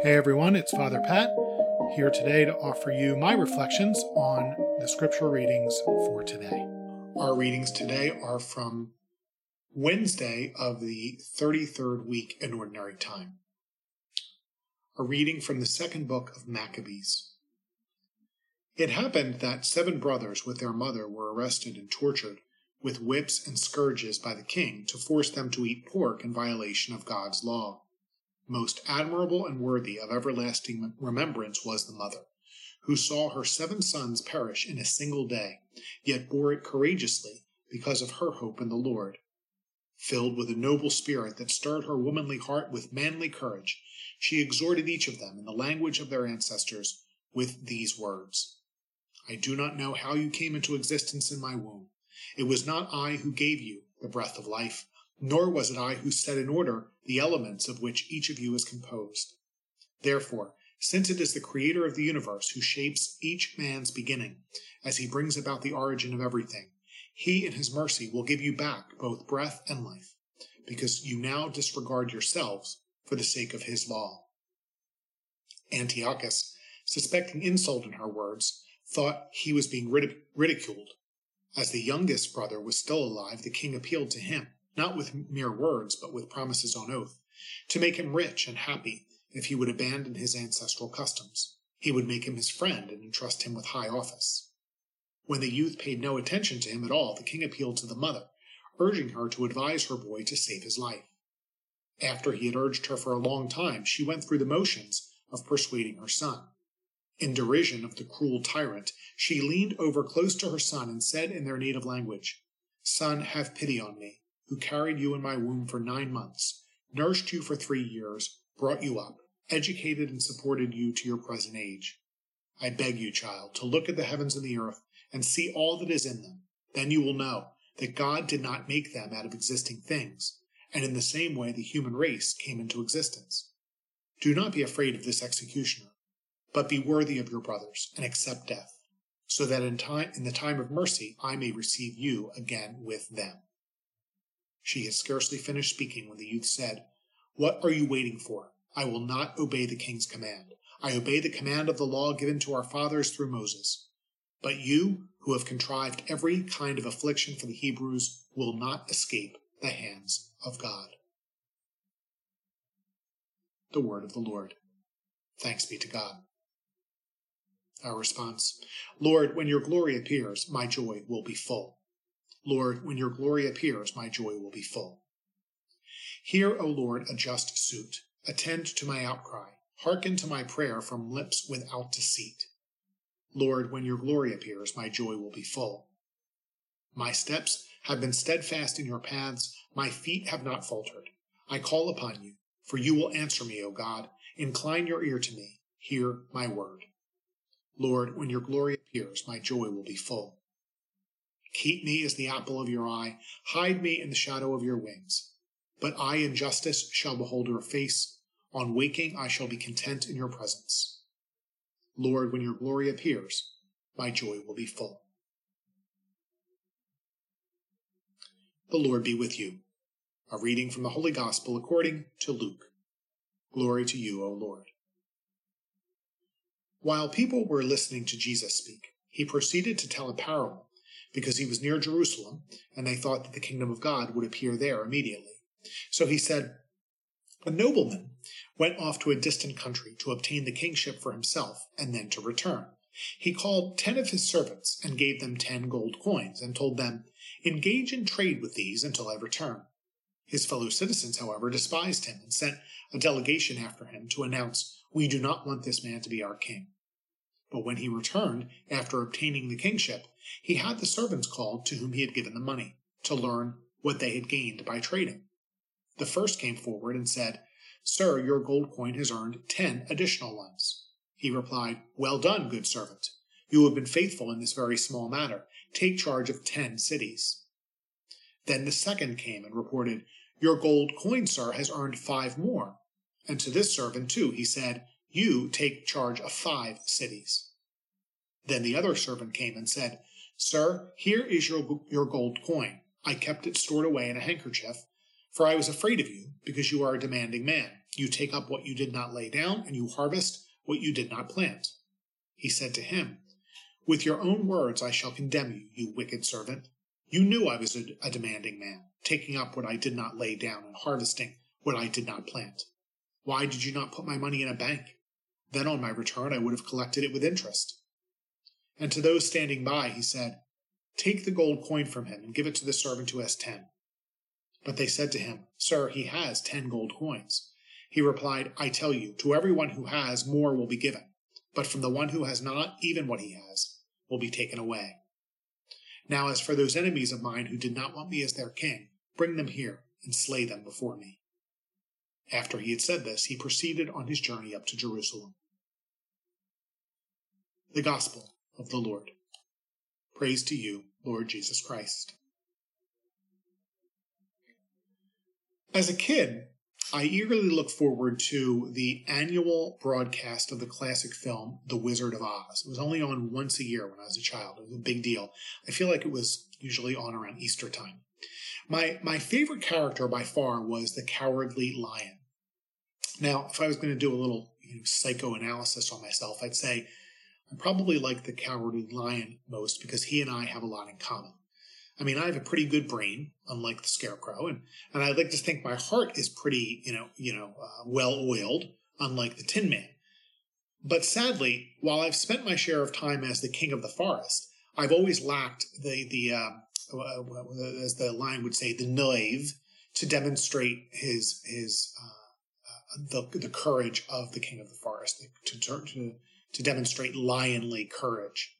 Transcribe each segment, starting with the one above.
Hey everyone, it's Father Pat here today to offer you my reflections on the scripture readings for today. Our readings today are from Wednesday of the 33rd week in Ordinary Time. A reading from the second book of Maccabees. It happened that seven brothers with their mother were arrested and tortured with whips and scourges by the king to force them to eat pork in violation of God's law. Most admirable and worthy of everlasting remembrance was the mother, who saw her seven sons perish in a single day, yet bore it courageously because of her hope in the Lord. Filled with a noble spirit that stirred her womanly heart with manly courage, she exhorted each of them in the language of their ancestors with these words I do not know how you came into existence in my womb. It was not I who gave you the breath of life nor was it I who set in order the elements of which each of you is composed. Therefore, since it is the Creator of the universe who shapes each man's beginning, as he brings about the origin of everything, he in his mercy will give you back both breath and life, because you now disregard yourselves for the sake of his law. Antiochus, suspecting insult in her words, thought he was being ridiculed. As the youngest brother was still alive, the king appealed to him not with mere words, but with promises on oath, to make him rich and happy if he would abandon his ancestral customs. He would make him his friend and entrust him with high office. When the youth paid no attention to him at all, the king appealed to the mother, urging her to advise her boy to save his life. After he had urged her for a long time, she went through the motions of persuading her son. In derision of the cruel tyrant, she leaned over close to her son and said in their native language, Son, have pity on me who carried you in my womb for nine months, nursed you for three years, brought you up, educated and supported you to your present age. I beg you, child, to look at the heavens and the earth and see all that is in them. Then you will know that God did not make them out of existing things, and in the same way the human race came into existence. Do not be afraid of this executioner, but be worthy of your brothers and accept death, so that in time in the time of mercy I may receive you again with them. She had scarcely finished speaking when the youth said, What are you waiting for? I will not obey the king's command. I obey the command of the law given to our fathers through Moses. But you, who have contrived every kind of affliction for the Hebrews, will not escape the hands of God. The word of the Lord. Thanks be to God. Our response Lord, when your glory appears, my joy will be full. Lord, when your glory appears, my joy will be full. Hear, O Lord, a just suit. Attend to my outcry. Hearken to my prayer from lips without deceit. Lord, when your glory appears, my joy will be full. My steps have been steadfast in your paths, my feet have not faltered. I call upon you, for you will answer me, O God. Incline your ear to me, hear my word. Lord, when your glory appears, my joy will be full. Keep me as the apple of your eye, hide me in the shadow of your wings. But I in justice shall behold your face. On waking I shall be content in your presence. Lord, when your glory appears, my joy will be full. The Lord be with you. A reading from the Holy Gospel according to Luke. Glory to you, O Lord. While people were listening to Jesus speak, he proceeded to tell a parable because he was near Jerusalem, and they thought that the kingdom of God would appear there immediately. So he said, A nobleman went off to a distant country to obtain the kingship for himself and then to return. He called ten of his servants and gave them ten gold coins and told them, Engage in trade with these until I return. His fellow citizens, however, despised him and sent a delegation after him to announce, We do not want this man to be our king. But when he returned, after obtaining the kingship, he had the servants called to whom he had given the money, to learn what they had gained by trading. The first came forward and said, Sir, your gold coin has earned ten additional ones. He replied, Well done, good servant. You have been faithful in this very small matter. Take charge of ten cities. Then the second came and reported, Your gold coin, sir, has earned five more. And to this servant, too, he said, You take charge of five cities. Then the other servant came and said, Sir, here is your, your gold coin. I kept it stored away in a handkerchief, for I was afraid of you, because you are a demanding man. You take up what you did not lay down, and you harvest what you did not plant. He said to him, With your own words I shall condemn you, you wicked servant. You knew I was a, a demanding man, taking up what I did not lay down and harvesting what I did not plant. Why did you not put my money in a bank? Then on my return I would have collected it with interest. And to those standing by he said, Take the gold coin from him and give it to the servant who has ten. But they said to him, Sir, he has ten gold coins. He replied, I tell you, to everyone who has, more will be given, but from the one who has not, even what he has will be taken away. Now, as for those enemies of mine who did not want me as their king, bring them here and slay them before me. After he had said this, he proceeded on his journey up to Jerusalem. The Gospel of the Lord. Praise to you, Lord Jesus Christ. As a kid, I eagerly looked forward to the annual broadcast of the classic film The Wizard of Oz. It was only on once a year when I was a child. It was a big deal. I feel like it was usually on around Easter time. My my favorite character by far was the Cowardly Lion. Now, if I was going to do a little you know, psychoanalysis on myself, I'd say I probably like the Cowardly Lion most because he and I have a lot in common. I mean, I have a pretty good brain, unlike the Scarecrow, and and I like to think my heart is pretty, you know, you know, uh, well oiled, unlike the Tin Man. But sadly, while I've spent my share of time as the king of the forest, I've always lacked the the uh, as the lion would say the nerve to demonstrate his his uh, uh, the the courage of the king of the forest to to to demonstrate lionly courage.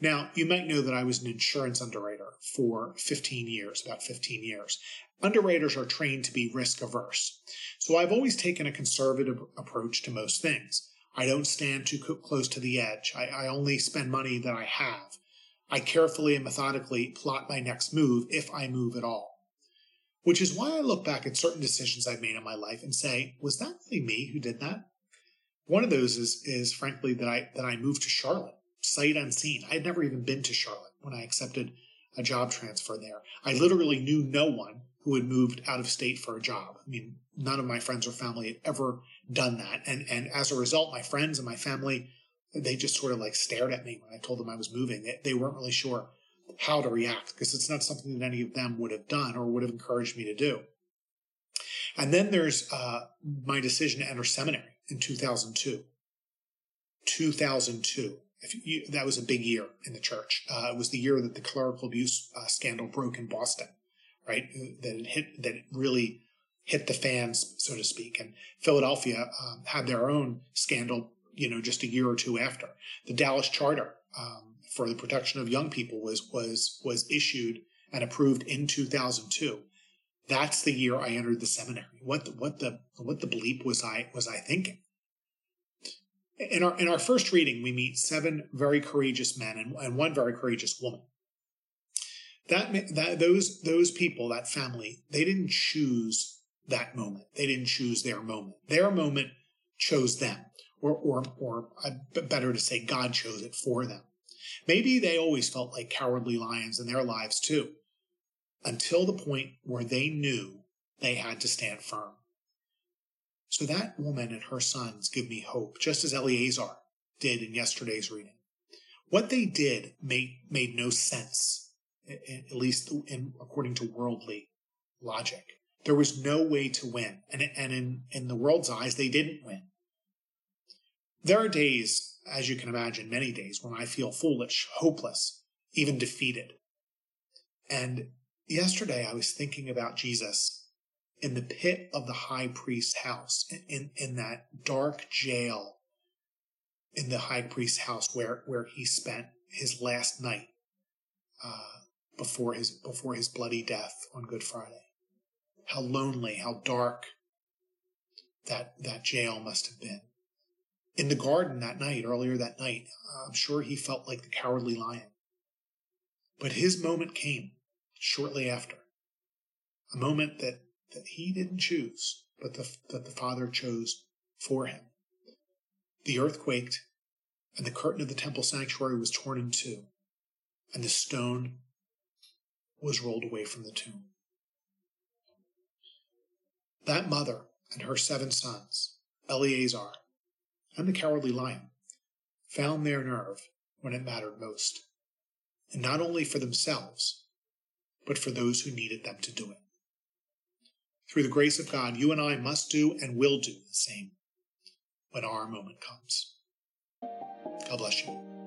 Now, you might know that I was an insurance underwriter for 15 years, about 15 years. Underwriters are trained to be risk averse. So I've always taken a conservative approach to most things. I don't stand too close to the edge. I, I only spend money that I have. I carefully and methodically plot my next move if I move at all. Which is why I look back at certain decisions I've made in my life and say, was that really me who did that? One of those is, is frankly that I, that I moved to Charlotte sight unseen. I had never even been to Charlotte when I accepted a job transfer there. I literally knew no one who had moved out of state for a job. I mean, none of my friends or family had ever done that. And, and as a result, my friends and my family, they just sort of like stared at me when I told them I was moving. They, they weren't really sure how to react because it's not something that any of them would have done or would have encouraged me to do. And then there's uh, my decision to enter seminary in 2002. 2002 you, that was a big year in the church. Uh, it was the year that the clerical abuse uh, scandal broke in Boston, right? That it hit, that it really hit the fans, so to speak. And Philadelphia um, had their own scandal, you know, just a year or two after. The Dallas Charter um, for the protection of young people was was was issued and approved in 2002. That's the year I entered the seminary. What the, what the what the bleep was I was I thinking? in our in our first reading, we meet seven very courageous men and, and one very courageous woman. That that those those people, that family, they didn't choose that moment. They didn't choose their moment. Their moment chose them, or or or uh, better to say, God chose it for them. Maybe they always felt like cowardly lions in their lives too, until the point where they knew they had to stand firm. So that woman and her sons give me hope, just as Eleazar did in yesterday's reading. What they did made, made no sense, at least in, according to worldly logic. There was no way to win. And, and in, in the world's eyes, they didn't win. There are days, as you can imagine, many days when I feel foolish, hopeless, even defeated. And yesterday I was thinking about Jesus in the pit of the high priest's house, in, in that dark jail in the high priest's house where, where he spent his last night uh, before his before his bloody death on Good Friday. How lonely, how dark that that jail must have been. In the garden that night, earlier that night, I'm sure he felt like the cowardly lion. But his moment came shortly after. A moment that that he didn't choose, but the, that the Father chose for him. The earth quaked, and the curtain of the temple sanctuary was torn in two, and the stone was rolled away from the tomb. That mother and her seven sons, Eleazar, and the cowardly lion, found their nerve when it mattered most, and not only for themselves, but for those who needed them to do it. Through the grace of God, you and I must do and will do the same when our moment comes. God bless you.